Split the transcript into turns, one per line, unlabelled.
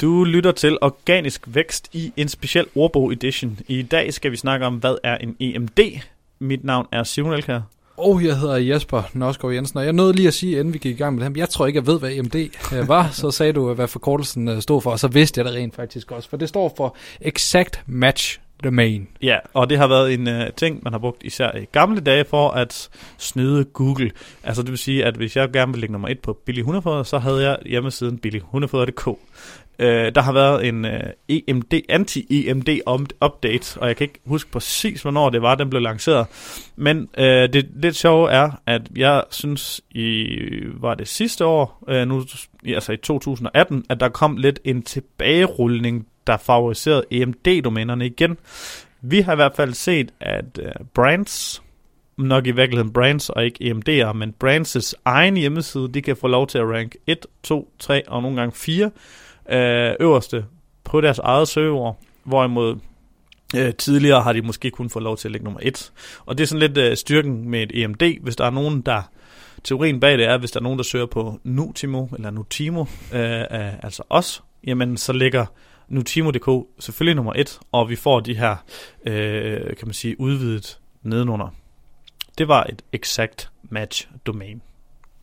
Du lytter til Organisk Vækst i en speciel ordbog edition. I dag skal vi snakke om, hvad er en EMD? Mit navn er Simon Elkær.
Og jeg hedder Jesper Norsgaard Jensen, og jeg nåede lige at sige, inden vi gik i gang med det her, jeg tror ikke, jeg ved, hvad EMD øh, var. Så sagde du, hvad forkortelsen øh, stod for, og så vidste jeg det rent faktisk også. For det står for Exact Match Domain.
Ja, og det har været en uh, ting, man har brugt især i gamle dage for at snyde Google. Altså det vil sige, at hvis jeg gerne vil lægge nummer et på Billy Hundefoder, så havde jeg hjemmesiden billyhundefoder.dk. Uh, øh, der har været en øh, uh, EMD, anti-EMD update, og jeg kan ikke huske præcis, hvornår det var, den blev lanceret. Men uh, det lidt sjove er, at jeg synes, i var det sidste år, uh, nu, altså i 2018, at der kom lidt en tilbagerulning der favoriserede EMD-domænerne igen. Vi har i hvert fald set, at uh, brands, nok i virkeligheden brands og ikke EMD'er, men brands' egen hjemmeside, de kan få lov til at rank 1, 2, 3 og nogle gange 4 uh, øh, øverste på deres eget server, hvorimod øh, tidligere har de måske kun fået lov til at lægge nummer 1. Og det er sådan lidt uh, styrken med et EMD, hvis der er nogen, der Teorien bag det er, hvis der er nogen, der søger på Nutimo, eller Nutimo, øh, øh, altså os, jamen så ligger Nutimo.dk selvfølgelig nummer et, og vi får de her, øh, kan man sige, udvidet nedenunder. Det var et exact match domain.